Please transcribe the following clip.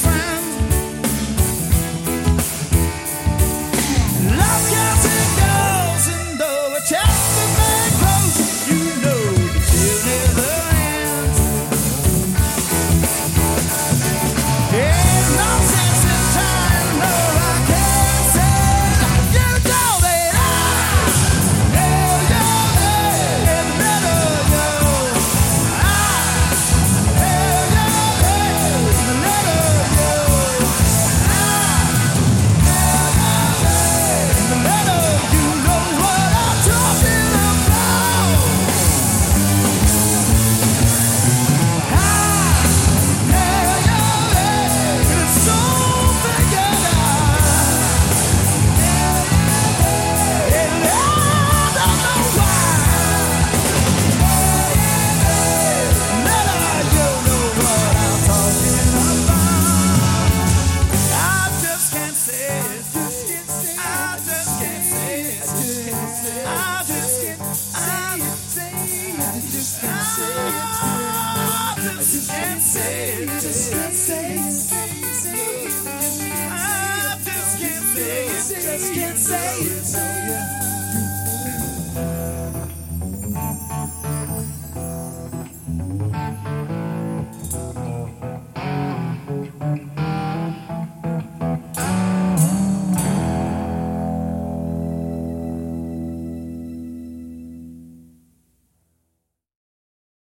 friend. It's not.